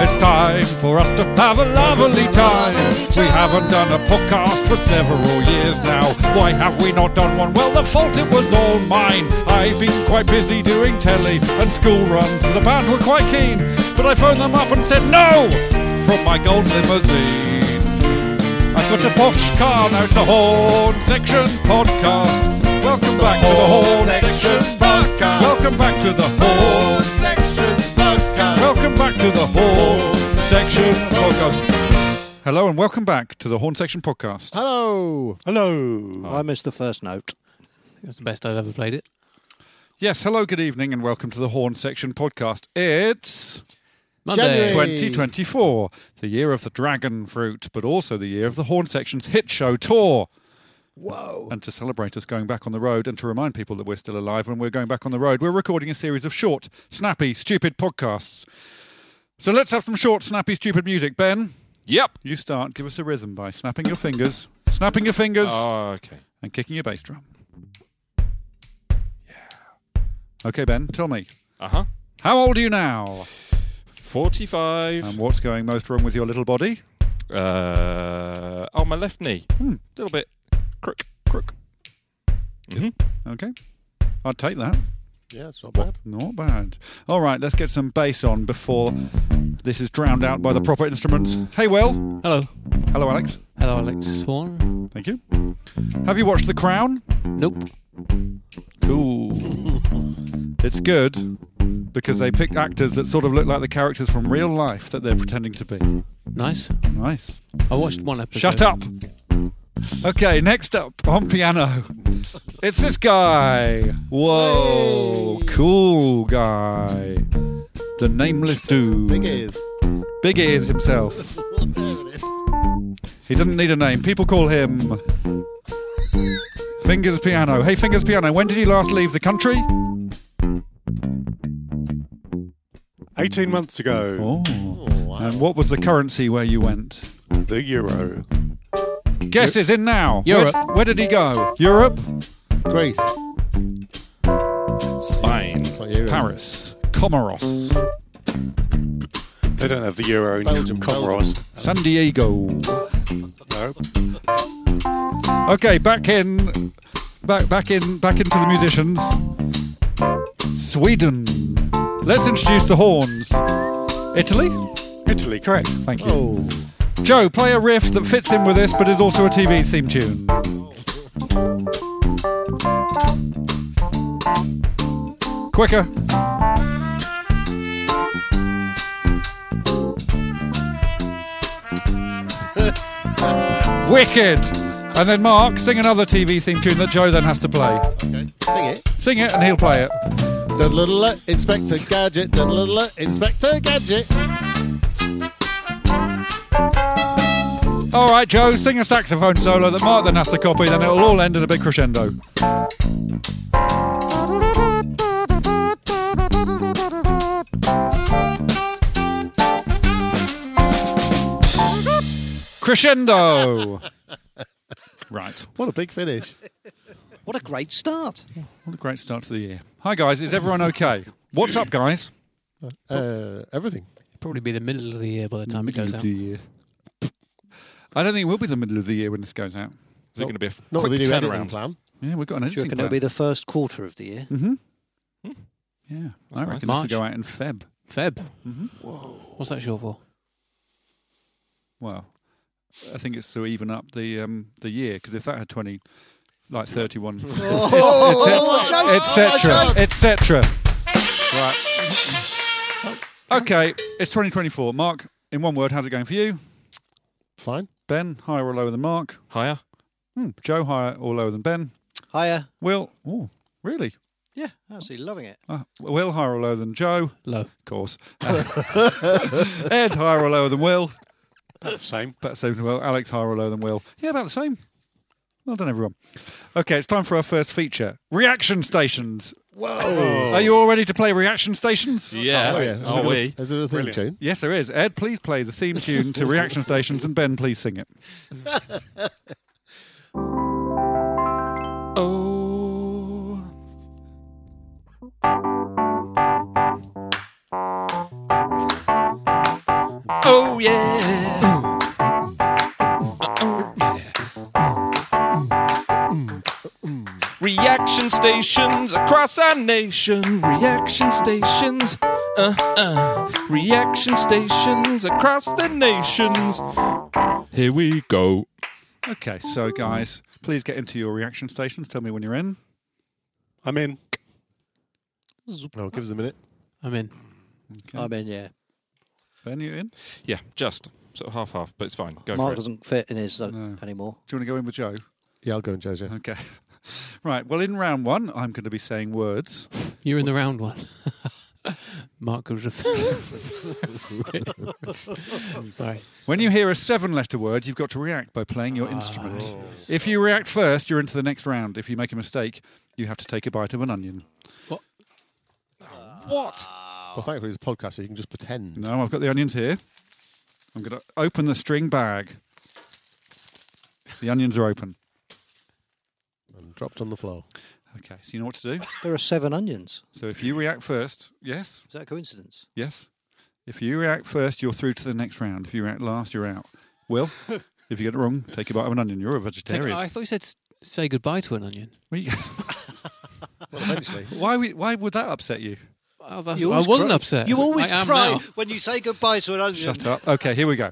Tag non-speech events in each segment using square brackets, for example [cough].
It's time for us to have a lovely time. We haven't done a podcast for several years now. Why have we not done one? Well, the fault it was all mine. I've been quite busy doing telly and school runs. The band were quite keen, but I phoned them up and said no from my gold limousine. I've got a posh car, now it's a Horne Section podcast. Welcome back to the Horne Section podcast. Welcome back to the Horne Section Podcast. Welcome back to the Horne Section Podcast. Hello and welcome back to the Horne Section Podcast. Hello. Hello. I missed the first note. That's the best I've ever played it. Yes, hello, good evening, and welcome to the Horne Section Podcast. It's Monday. January. 2024, the year of the dragon fruit, but also the year of the Horne Section's hit show tour. Whoa. And to celebrate us going back on the road and to remind people that we're still alive when we're going back on the road, we're recording a series of short, snappy, stupid podcasts. So let's have some short, snappy, stupid music. Ben, Yep. you start. Give us a rhythm by snapping your fingers, snapping your fingers, Oh, okay. and kicking your bass drum. Yeah. Okay, Ben, tell me, Uh huh. how old are you now? 45. And what's going most wrong with your little body? uh, oh, my left knee. A Hmm. little bit crook, crook. hmm Okay. I'd take that. Yeah, it's not bad. Not bad. All right, let's get some bass on before this is drowned out by the proper instruments. Hey, Will. Hello. Hello, Alex. Hello, Alex Horne. Thank you. Have you watched The Crown? Nope. Cool. It's good because they picked actors that sort of look like the characters from real life that they're pretending to be. Nice. Nice. I watched one episode. Shut up. Okay, next up on piano, it's this guy. Whoa, cool guy. The nameless dude. Big ears. Big ears himself. He doesn't need a name. People call him Fingers Piano. Hey, Fingers Piano, when did you last leave the country? 18 months ago, Oh. Oh, wow. And what was the currency where you went? the euro. Guess is in now. Europe. Where, where did he go? Europe, Greece. Spain. That's what you is. Paris, Comoros, They don't have the euro in Belgium, Comoros. San Diego. No. Okay, back in, back back in, back into the musicians. Sweden. Let's introduce the horns. Italy. Italy, correct. Thank you. Oh. Joe, play a riff that fits in with this, but is also a TV theme tune. Quicker. [laughs] Wicked. And then Mark, sing another TV theme tune that Joe then has to play. Okay. Sing it. Sing it and he'll play it. Da-la-la-la, Inspector Gadget. Da-la-la-la, Inspector Gadget. All right, Joe, sing a saxophone solo that Mark then has to copy, then it'll all end in a big crescendo. Crescendo. right. What a big finish. What a great start. What a great start to the year. Hi, guys. Is everyone okay? What's up, guys? Uh, everything. Probably be the middle of the year by the time it Middle goes of out. The year. I don't think it will be the middle of the year when this goes out. Is it going to be a f- Not quick with the new editing turnaround? plan. Yeah, we've got an Do you editing reckon plan. it'll be the first quarter of the year? Mm-hmm. Yeah, I nice. reckon this will March. go out in Feb. Feb. Mm-hmm. What's that short for? Well, I think it's to even up the um, the year because if that had twenty, like thirty-one, etc., etc., etc. Right. Okay, it's 2024. Mark, in one word, how's it going for you? Fine. Ben, higher or lower than Mark? Higher. Hmm. Joe, higher or lower than Ben? Higher. Will, oh, really? Yeah, absolutely loving it. Uh, Will, higher or lower than Joe? Low. Of course. [laughs] Ed, higher or lower than Will? About the same. About the same as Will. Alex, higher or lower than Will? Yeah, about the same. Well done, everyone. Okay, it's time for our first feature reaction stations. Whoa. Are you all ready to play reaction stations? Yeah. Oh, yeah. Is Are there a- we? Is there a theme Brilliant. tune? Yes, there is. Ed, please play the theme tune to reaction stations, and Ben, please sing it. oh. Oh yeah. Reaction stations across our nation. Reaction stations. Uh uh. Reaction stations across the nations. Here we go. Okay, so guys, please get into your reaction stations. Tell me when you're in. I'm in. Oh, give us a minute. I'm in. I'm in, yeah. Ben, you in? Yeah, just sort of half half, but it's fine. Go Mark for it. doesn't fit in his uh, No. anymore. Do you want to go in with Joe? Yeah, I'll go and Jojo. Okay. [laughs] Right. Well, in round one, I'm going to be saying words. You're in the round one. [laughs] Mark was [laughs] Sorry. When you hear a seven letter word, you've got to react by playing your ah, instrument. If you react first, you're into the next round. If you make a mistake, you have to take a bite of an onion. What? Ah. What? Well, thankfully, it's a podcast, so you can just pretend. No, I've got the onions here. I'm going to open the string bag. The onions are open. And dropped on the floor. Okay, so you know what to do. [laughs] There are seven onions. So if you react first, yes, Is that a coincidence? yes. If you react first, you're through to the next round. If you react last, you're out. Will, [laughs] if you get it wrong, take a bite of an onion. You're a Take- vegetarian. I thought you said s- say goodbye to an onion. Well, [laughs] you- Well, eventually. why, we- why would that upset you? Oh, that's, You I always wasn't cry- upset. You always I am cry now. when you say goodbye to an onion. Shut up. Okay, here we go.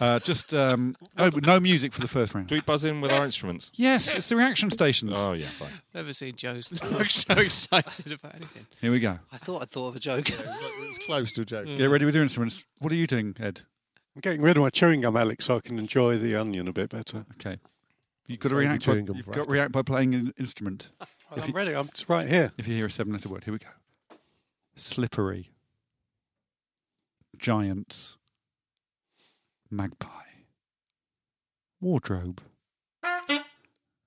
Uh, just um, oh, no music for the first round. Do we buzz in with our instruments? Yes, it's the reaction stations. Oh yeah, fine. Never seen Joe's [laughs] look so excited about anything. Here we go. I thought I thought of a joke. [laughs] It's close to a joke. Get ready with your instruments. What are you doing, Ed? I'm getting rid of my chewing gum, Alex, so I can enjoy the onion a bit better. Okay. You've got to Save your react. By, chewing gum you've for got to after. react by playing an instrument. I'm you- ready. I'm just right here. If you hear a seven-letter word, here we go. Slippery. Giants. Magpie. Wardrobe.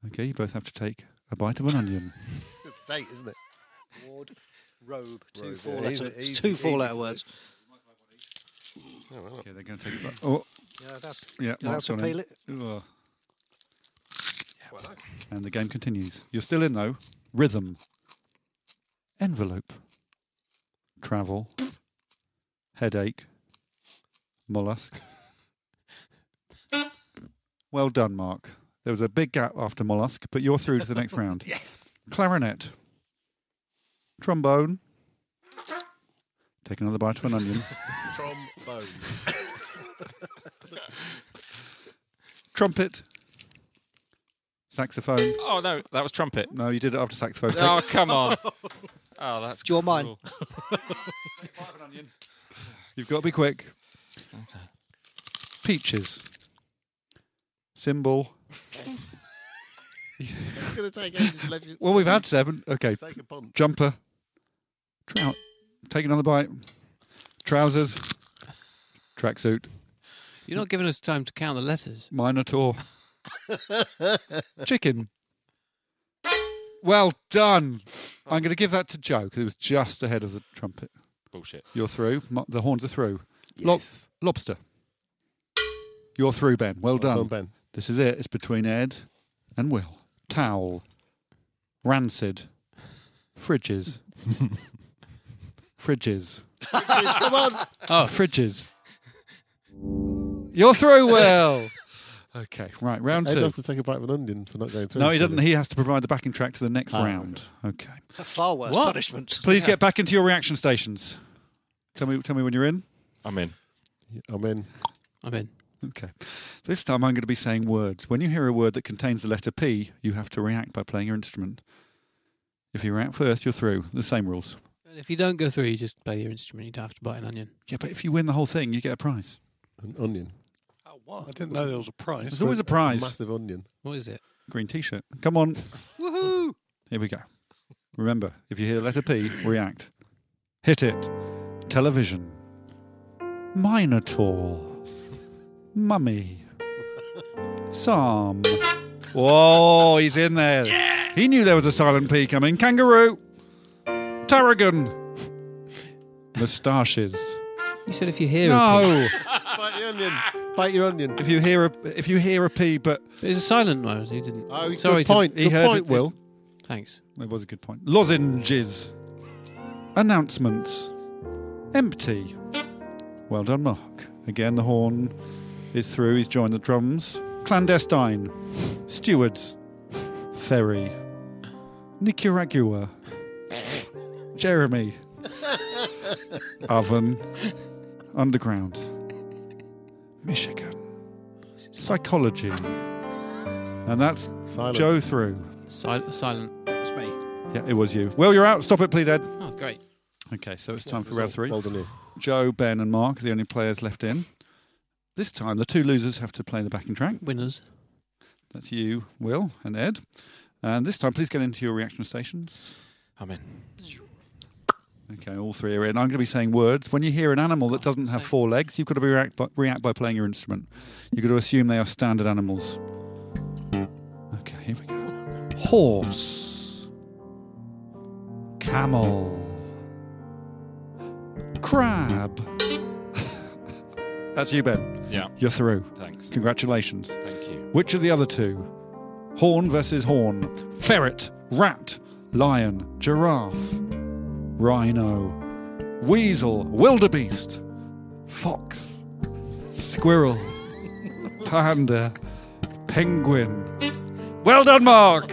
Okay, you both have to take a bite of an onion. [laughs] It's eight, isn't it? Ward, robe, two Robe, four yeah. letter, Easy- easy- two four easy letter to words. Oh, okay, they're going to take a bite. Oh, Yeah, that's yeah. Did I Mark's have to gone in. peel it? And the game continues. You're still in though. Rhythm. Envelope. Travel. Headache. Mollusk. Well done, Mark. There was a big gap after mollusk, but you're through to the next round. [laughs] Yes. Clarinet. Trombone. Take another bite of an onion. [laughs] Trombone. [laughs] Trumpet. Saxophone. Oh no, that was trumpet. No, you did it after saxophone. Take- Oh come on. Oh, that's. Do you want mine? cruel. You've got to be quick. Peaches. Symbol. It's going to take ages. Left you- Well, we've had seven. Okay. Take a punt. Jumper. Trout. Take another bite. Trousers. Tracksuit. You're not giving us time to count the letters. Minotaur. [laughs] Chicken. Well done. I'm going to give that to Joe because it was just ahead of the trumpet. Bullshit. You're through. Mo- The horns are through. Lob- lobster. You're through, Ben. Well, Well done. done, Ben. This is it. It's between Ed and Will. Towel. Rancid. Fridges. Fridges. fridges Come on. Oh, fridges. You're through, Will. okay, right. Round Ed two. has to take a bite of an onion for not going through. No, he doesn't. He has to provide the backing track to the next Ah, round. Okay. A far worse What? punishment. Please get back into your reaction stations. Tell me, tell me when you're in. I'm in. I'm in. I'm in. Okay. This time I'm going to be saying words. When you hear a word that contains the letter P, you have to react by playing your instrument. If you react first, you're through. The same rules. And if you don't go through, you just play your instrument. You don't have to buy an onion. Yeah, but if you win the whole thing, you get a prize. An onion. Oh, what? I didn't know there was a prize. There's always a prize. Massive onion. What is it? Green T-shirt. Come on. Woohoo! Here we go. Remember, if you hear the letter P, react. Hit it. Television. Minotaur. Mummy. Psalm. Whoa, he's in there. He knew there was a silent P coming. Kangaroo. Tarragon. Moustaches. You said if you hear a P. No. Bite the onion. Bite your onion. if you hear a if you hear a P, but It's a silent one. He didn't. Oh, Sorry good to- point. He Good heard point, it- Will. Thanks. It was a good point. Lozenges. Announcements. Empty. Well done, Mark. Again, the horn is through. He's joined the drums. Clandestine. Stewards. Ferry. Nicaragua. Jeremy. Oven. Underground. Michigan. Psychology. And that's Silent. Joe through. Sil- silent. That was me. Yeah, it was you. Well, you're out. Stop it, please, Ed. Oh, great. Okay, so it's time for round three. Well done, you. Joe, Ben, and Mark are the only players left in. This time, the two losers have to play the backing track. Winners. That's you, Will, and Ed. And this time, please get into your reaction stations. I'm in. Okay, all three are in. I'm going to be saying words. When you hear an animal that doesn't have four legs, you've got to be react by, react by playing your instrument. You've got to assume they are standard animals. Okay, here we go. Horse. Camel. Crab. That's you, Ben. Yeah. You're through. Thanks. Congratulations. Thank you. Which of the other two? Horn versus horn. Ferret, rat, lion, giraffe, rhino, weasel, wildebeest, fox, squirrel, [laughs] panda, penguin. Well done, Mark!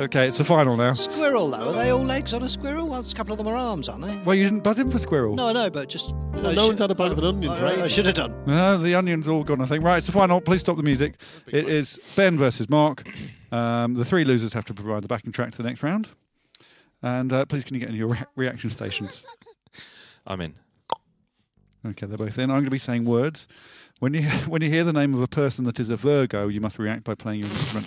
Okay, it's the final now. Squirrel, though. Are they all legs on a squirrel? Well, a couple of them are arms, aren't they? Well, you didn't buzz in for squirrel. No, I know, but just. Well, no one's had a bite of an onion for I, I should have done. No, the onion's all gone, I think. Right, it's the final. Please stop the music. It is Ben versus Mark. Um, the three losers have to provide the backing track to the next round. And uh, please, can you get into your re- reaction stations? [laughs] I'm in. Okay, they're both in. I'm going to be saying words. When you [laughs] when you hear the name of a person that is a Virgo, you must react by playing your instrument.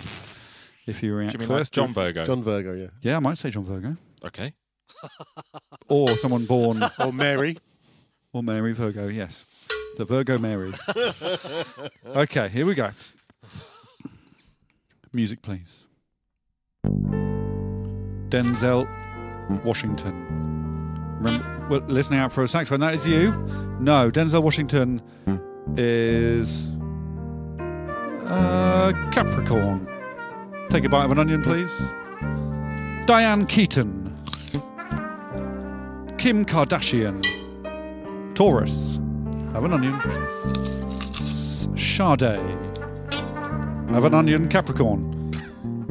If you Do react you mean like first, John Virgo? John Virgo, yeah. yeah, I might say John Virgo, Okay. [laughs] or someone born [laughs] Or Mary. or Mary Virgo. Yes, the Virgo Mary. [laughs] okay, here we go. Music, please. Denzel Washington. Remember, well, listening out for a saxophone. That is you. No, Denzel Washington is uh, Capricorn. Take a bite of an onion, please. Diane Keaton. Kim Kardashian. Taurus. Have an onion. Sade. Have an onion, Capricorn.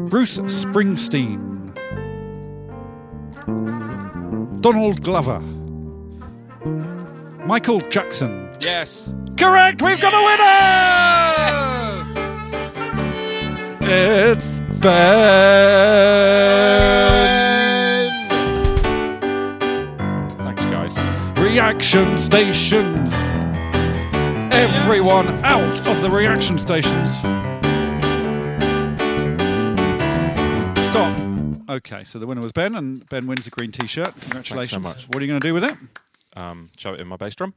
Bruce Springsteen. Donald Glover. Michael Jackson. Yes. Correct, we've got a winner! It's Ben! Thanks, guys. Reaction stations! Everyone out of the reaction stations! Stop. Okay, so the winner was Ben, and Ben wins a green t shirt. Congratulations. much. What are you going to do with it? Um, shove it in my bass drum.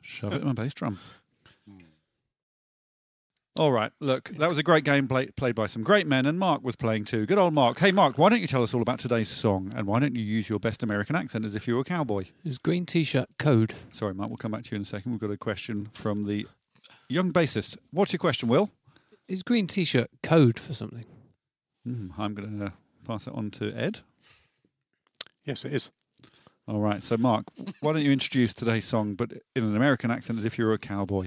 Shove it in my bass drum. All right, look, that was a great game play, played by some great men, and Mark was playing too. Good old Mark. Hey, Mark, why don't you tell us all about today's song, and why don't you use your best American accent as if you were a cowboy? Is green t-shirt code? Sorry, Mark, we'll come back to you in a second. We've got a question from the young bassist. What's your question, Will? Is green t-shirt code for something? Hmm, I'm going to pass it on to Ed. Yes, it is. All right, so Mark, why don't you introduce today's song, but in an American accent as if you were a cowboy?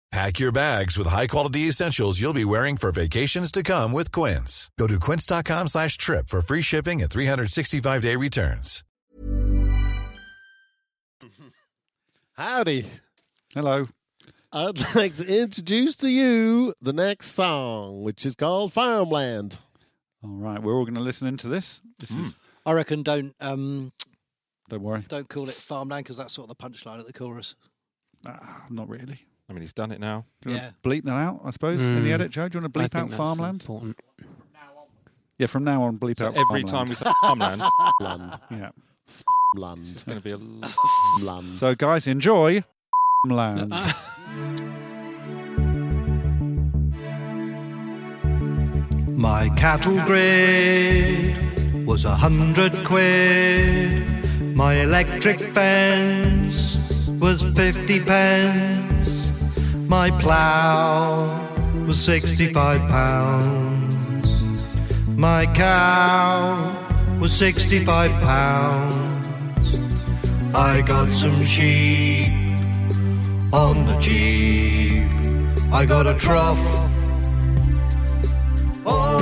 Pack your bags with high-quality essentials you'll be wearing for vacations to come with Quince. Go to quince.com slash trip for free shipping and 365-day returns. Howdy. Hello. I'd like to introduce to you the next song, which is called Farmland. All right, we're all going to listen into this. This is. I reckon don't um, Don't worry. don't call it farmland because that's sort of the punchline at the chorus. Ah, not really. I mean, he's done it now. Do you Yeah. want to bleep that out? I suppose in the Mm. edit, Joe. Do you want to I bleep think out that's farmland? Important. Yeah, from now on, bleep So out every farmland. time we say farmland, [laughs] Land. Yeah. Land. it's going to be a. [laughs] l- Land. So, guys, enjoy land. [laughs] My cattle grid was a hundred quid. My electric fence was fifty pence. My plough was sixty-five pounds. My cow was sixty-five pounds. I got some sheep on the Jeep. I got a trough all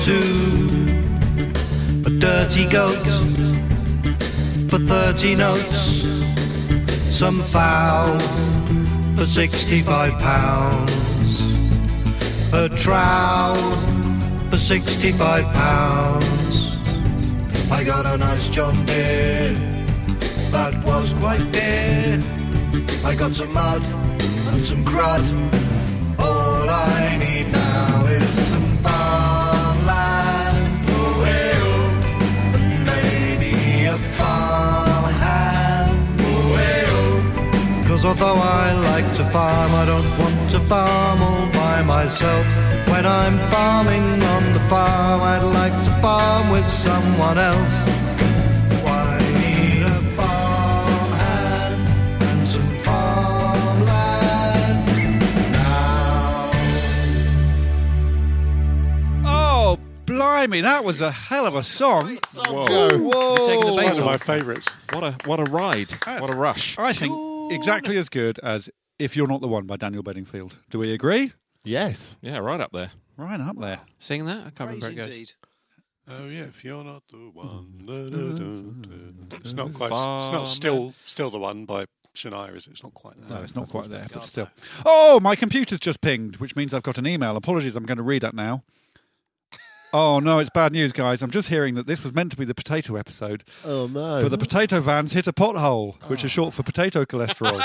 two a dirty goat for 30 notes, some fowl for 65 pounds, a trowel for 65 pounds. I got a nice John Deere that was quite dear. I got some mud and some crud. Cause although I like to farm, I don't want to farm all by myself. When I'm farming on the farm, I'd like to farm with someone else. Why need a farmhand and some farmland now? Oh, blimey, that was a hell of a song. Song, Joe. You're taking the One bass of my off. favourites. What a what a ride! What a rush! I think exactly as good as If You're Not the One by Daniel Bedingfield. Do we agree? Yes. Yeah, right up there. Right up there. Sing that? I can't Praise remember how it goes. indeed. Oh yeah, if you're not the one, da, da, da, da. it's not quite. It's not still still the one by Shania, is it? It's not quite there. No, it's not quite there, but still. Oh, my computer's just pinged, which means I've got an email. Apologies, I'm going to read that now. Oh, no, it's bad news, guys. I'm just hearing that this was meant to be the potato episode, Oh, no. but the potato vans hit a pothole, which is short for potato cholesterol.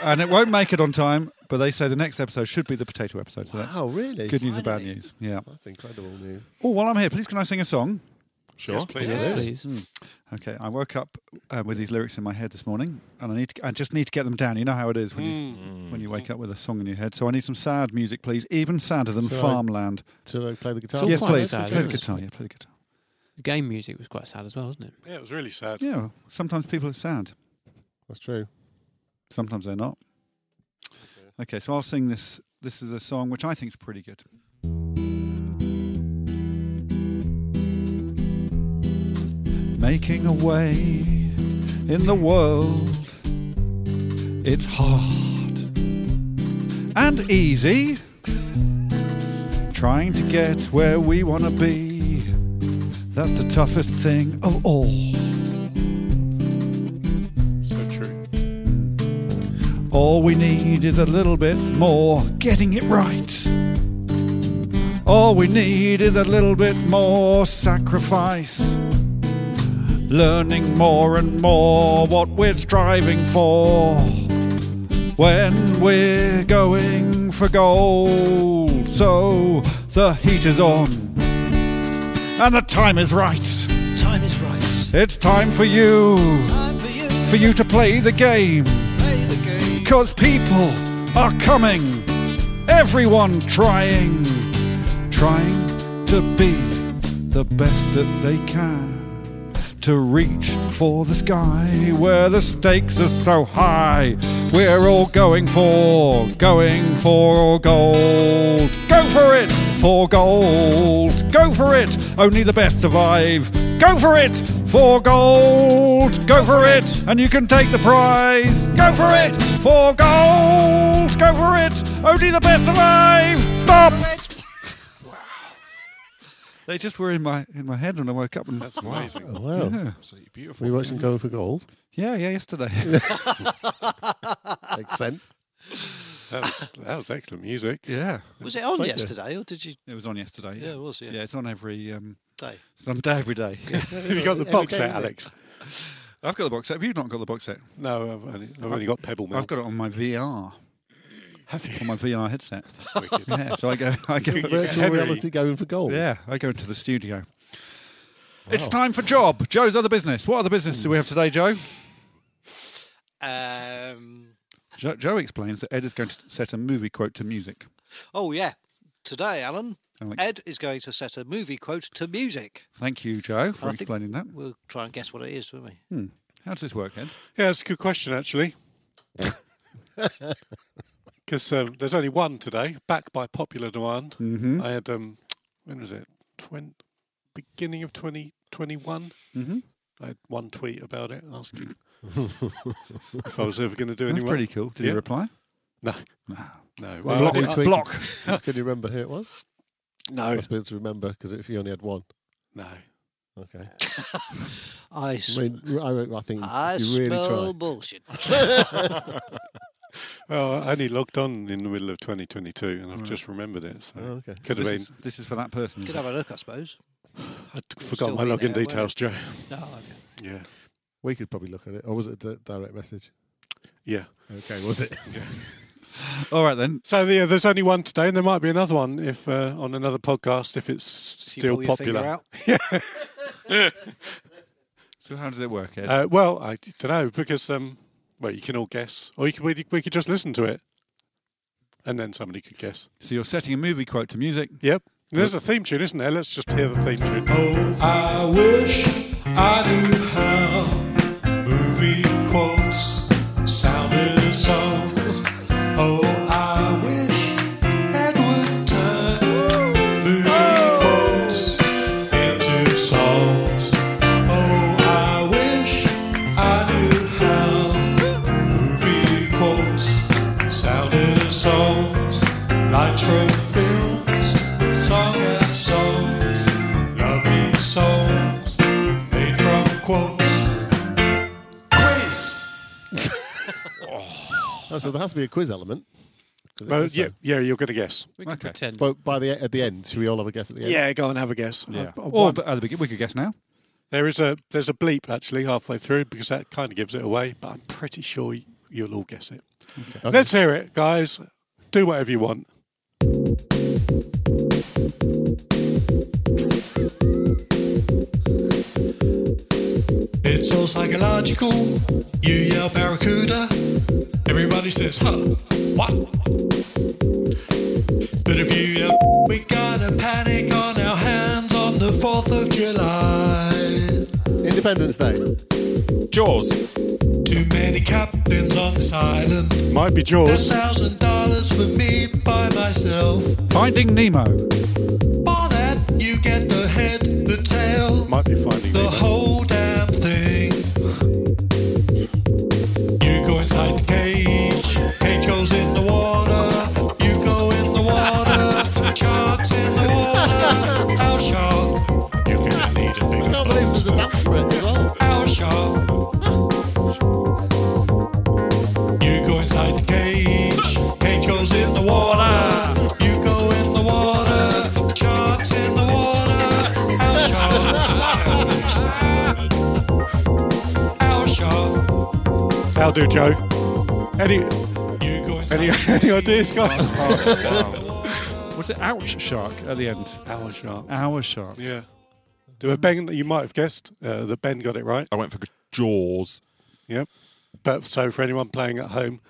[laughs] and it won't make it on time, but they say the next episode should be the potato episode. So that's Wow, really? good news and bad news. Yeah. That's incredible news. Oh, while I'm here, please can I sing a song? Sure. Yes, please. Yes, please. Hmm. Okay, I woke up uh, with these lyrics in my head this morning, and I need to, I just need to get them down. You know how it is when you hmm. when you wake hmm. up with a song in your head. So I need some sad music, please, even sadder than Shall I- Farmland. Shall I play the guitar? yes, please. sad, play the guitar. Yeah, play the guitar. The game music was quite sad as well, wasn't it? Yeah, it was really sad. Yeah, well, sometimes people are sad. That's true. Sometimes they're not. Okay, so I'll sing this. This is a song which I think is pretty good. Making a way in the world, it's hard and easy. Trying to get where we want to be, that's the toughest thing of all. So true. All we need is a little bit more getting it right. All we need is a little bit more sacrifice. Learning more and more what we're striving for. When we're going for gold. So the heat is on. And the time is right. Time is right. It's time for you. Time for you. For you to play the game. Play the game. Cause people are coming. everyone trying. Trying to be the best that they can. To reach for the sky where the stakes are so high. We're all going for, going for gold. Go for it! For gold. Go for it! Only the best survive. Go for it! For gold. Go for it! And you can take the prize. Go for it! For gold. Go for it! Only the best survive. Stop! They just were in my in my head when I woke up. And That's amazing. Oh, wow. Yeah. Absolutely beautiful. beautiful. you watching Going for Gold? Yeah, yeah, yesterday. [laughs] Makes sense. That was, that was excellent music. yeah, Was it on Thank you. yesterday, or did you? it was on yesterday. Yeah, it was. Yeah. Yeah, it's on every um, Day. some day every day. [laughs] Have you got the Every box day, set. Alex? I've got the box set. Have you not got the box set? No, I've only, I've only got Pebble Mill. I've got it on my VR, Have you? on my VR headset. Yeah, so I go, I go, get Virtual Henry. reality Going for Gold. yeah, I go into the studio. It's time for job. Joe's other business. What other business do we have today, Joe? Um. Jo- Joe explains that Ed is going to set a movie quote to music. Oh yeah. Today, Alan, Alex. Ed is going to set a movie quote to music. Thank you, Joe, for I think- explaining that. We'll try and guess what it is, won't we? Hmm. How does this work, Ed? Yeah, it's a good question, actually. [laughs] Because um, there's only one today, back by popular demand. Mm-hmm. I had, um, when was it? Twen- beginning of 2021. Mm-hmm. I had one tweet about it asking [laughs] if I was ever going to do any That's more. pretty cool. Did Yeah. you reply? No, No. no. Well, Well, block I- it. Who tweeted- block. [laughs] Can you remember who it was? no, Must be able to remember because if you only had one. no. Okay. [laughs] I, I s- mean, I, I think I you really smell try. bullshit. Well, I only logged on in the middle of 2022, and I've just remembered it. So Oh, okay. could have This been. is, this is for that person. Could have a look, I suppose. [sighs] I forgot my login there, details, Joe. No, [laughs] okay. Yeah, We could probably look at it. Or was it a direct message? yeah. Okay, was it? [laughs] yeah. [laughs] All right then. So yeah, there's only one today, and there might be another one if uh, on another podcast if it's So you still pull your finger popular. out. So how does it work, Ed? Uh, well, I don't know because um, well, you can all guess, or you could we, we could just listen to it, and then somebody could guess. so you're setting a movie quote to music. Yep. There's a theme tune, isn't there? Let's just hear the theme tune. Oh, I wish I knew how movie there has to be a quiz element. Well, yeah, so. yeah, you're going to guess. We can Okay. pretend. But by the at the end, should we all have a guess at the end? Yeah, go and have a guess. Yeah. Uh, Or one- at the beginning, we could guess now. there is a there's a bleep actually halfway through because that kind of gives it away, but I'm pretty sure y- you'll all guess it. Okay. Let's hear it, guys. Do whatever you want. It's all psychological. You yell barracuda. Everybody says, huh, what? But if you yell, we got a panic on our hands on the 4th of July. Independence Day. Jaws. Too many captains on this island. Might be Ten Jaws. thousand dollars for me by myself. Finding Nemo. For that, you get the head, the tail, Might be Finding the Nemo. That'll do, Joe. Any you any, [laughs] any ideas, guys? Was it ouch shark at the end? Our shark. Our shark. Yeah. Do a Ben? You might have guessed uh, that Ben got it right. I went for Jaws. Yep. But so for anyone playing at home,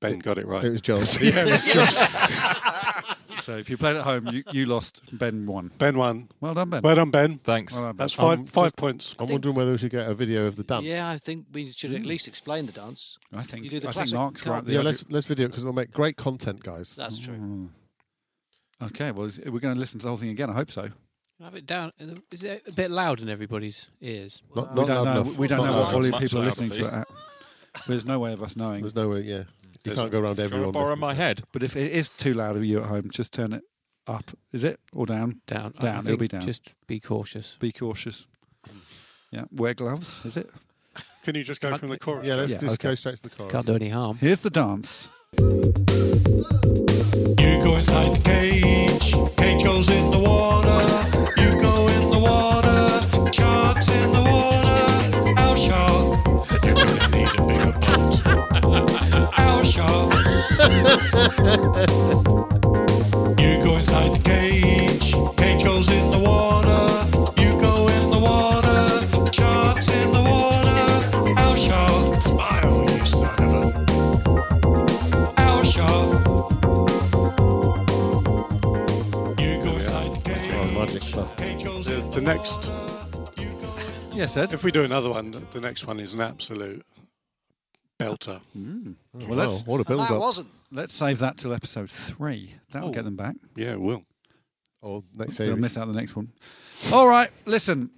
Ben got it right. It was Jaws. [laughs] yeah, it was Jaws. [laughs] So if you played at home, you, you lost. Ben won. Ben won. Well done, Ben. Well done, Ben. Thanks. Well done, Ben. That's five Um, five points. I'm wondering whether we should get a video of the dance. Yeah, I think we should at least explain the dance. I think, You do the I think classic Mark's card- right. The Yeah, let's let's video because it'll make great content, guys. That's true. Mm. Okay, well, is, we're going to listen to the whole thing again. I hope so. Have it down. Is it a bit loud in everybody's ears? Not, we don't loud know. enough. We don't Not know loud what enough. volume much people are louder, listening to please. it at. There's no way of us knowing. There's no way. Yeah, you can't go around Do you want everyone. to borrow my to head? But if it is too loud of you at home, just turn it up. Is it or down? Down. Down, it'll be down. Just be cautious. Be cautious. Yeah, wear gloves. Is it? Can you just go from the chorus? Yeah, let's Yeah, just okay. go straight to the chorus. Can't do any harm. Here's the dance. You go inside the cage, cage goes in the water. You go Yes, Ed. if we do another one, the- the next one is an absolute belter. Well, let's what a build that up. wasn't. let's save that till episode three. That'll Oh. get them back. Yeah, it will. Or next They'll miss out the next one. All right, listen.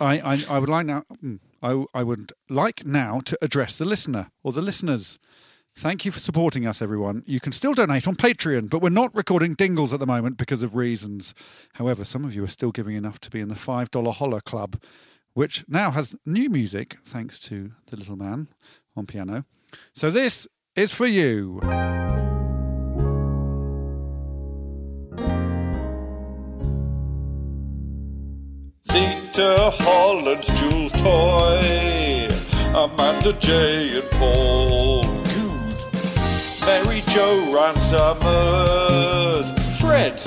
I, I, I would like now. mm, I, I would like now to address the listener or the listeners. Thank you for supporting us, everyone. You can still donate on Patreon, but we're not recording dingles at the moment because of reasons. However, some of you are still giving enough to be in the five dollar holler club, which now has new music thanks to the little man on piano. So this is for you. Zeta Holland, Jules Toy, Amanda J and Paul Good, Mary Jo Ryan Summers, Fred,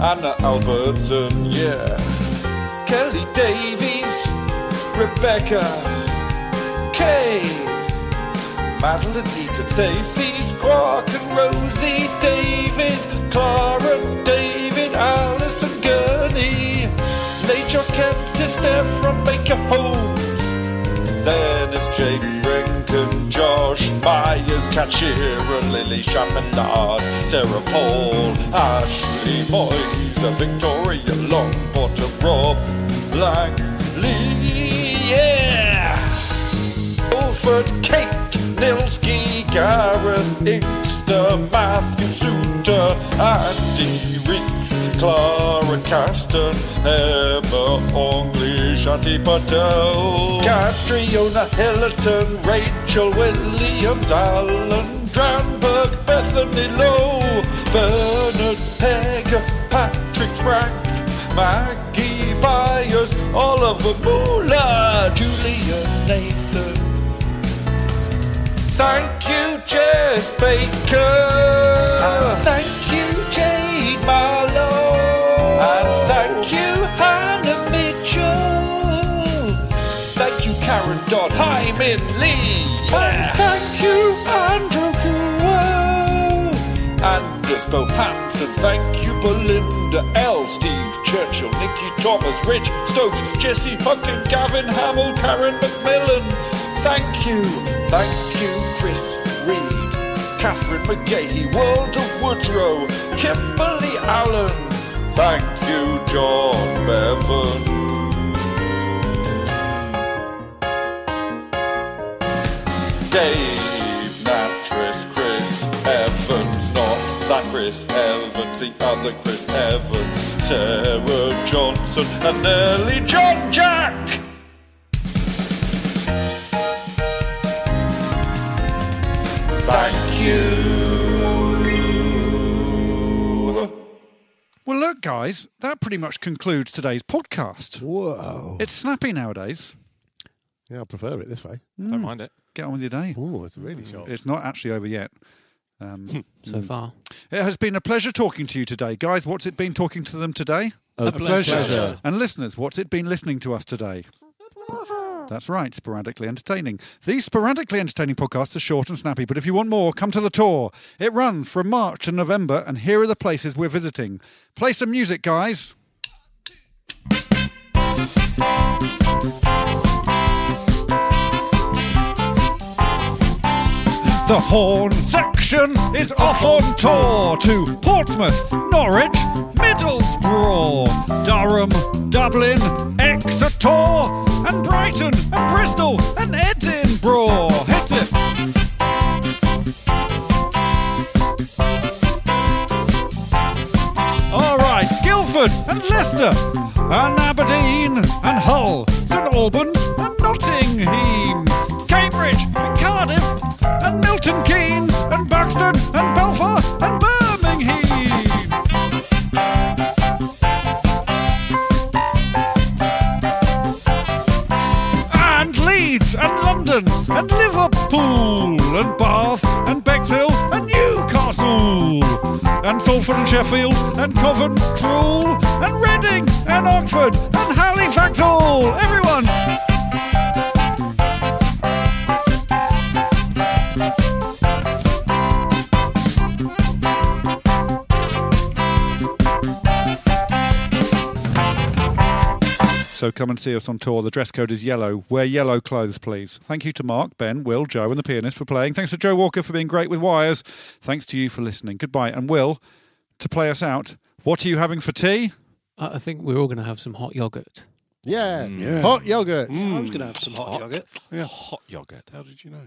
Anna Albertson, yeah, Kelly Davies, Rebecca, Kay, Madeline, Nita, Stacey, Squawk and Rosie, David, Clara, David, Alice and Gurney, Nature's Kemptis, from Baker Holmes. Then it's James Rankin, Josh Myers, Kachira, Lily Chaminade, Sarah Paul, Ashley Moyes, Victoria Longbottom, Rob Langley, Alfred, Kate, Nilski, Gareth, Inkster, Matthew Suter, Andy Reeks, Clara Caston, Emma Ongley, Shanti Patel, Catriona Hillerton, Rachel Williams, Alan Dranberg, Bethany Lowe, Bernard Pegg, Patrick Frank, Maggie Byers, Oliver Moolah, Julia Nathan. Thank you, Jess Baker. And thank you, Jade Marlowe. And thank uh, you, Hannah Mitchell. Thank you, Karen Dodd, Hyman Lee. And thank you, Andrew Kuo. Anders Bo Hansen, thank you, Belinda L. Steve Churchill, Nikki Thomas, Rich Stokes, Jesse Huckin, Gavin Hamill, Karen McMillan. Thank you, thank you, Chris Reed, Catherine McGahey, of Woodrow, Kimberly Allen. Thank you, John Bevan. Dave Natris, Chris Evans, not that Chris Evans, the other Chris Evans, Sarah Johnson, and Nelly John Jack. Well, look, guys, that pretty much concludes today's podcast. Whoa. It's snappy nowadays. Yeah, I prefer it this way. Don't mind it. Get on with your day. Oh, it's really short. It's not actually over yet. Um, So mm. far. It has been a pleasure talking to you today. Guys, what's it been talking to them today? A pleasure. And listeners, what's it been listening to us today? That's right, sporadically entertaining. These sporadically entertaining podcasts are short and snappy, but if you want more, come to the tour. It runs from March to November, and here are the places we're visiting. Play some music, guys. The Horne Section is off on tour to Portsmouth, Norwich, Middlesbrough, Durham, Dublin, Exeter, and Brighton, and Bristol, and Edinburgh. Hit it. All right, Guildford and Leicester and Aberdeen and Hull, St Albans and Nottingham, Cambridge and Cardiff and Milton Keynes and Buxton and Belfast London and Liverpool and Bath and Bexhill and Newcastle and Salford and Sheffield and Coventry and Reading and Oxford and Halifax all. So come and see us on tour. The dress code is yellow. Wear yellow clothes, please. Thank you to Mark, Ben, Will, Joe, and the pianist for playing. Thanks to Joe Walker for being great with wires. Thanks to you for listening. Goodbye. And Will, to play us out, what are you having for tea? I I think we're all going to have some hot yogurt. Yeah. Mm. Yeah. Hot yogurt. Mm. I was going to have some hot, yogurt. Yeah. Hot yogurt. How did you know?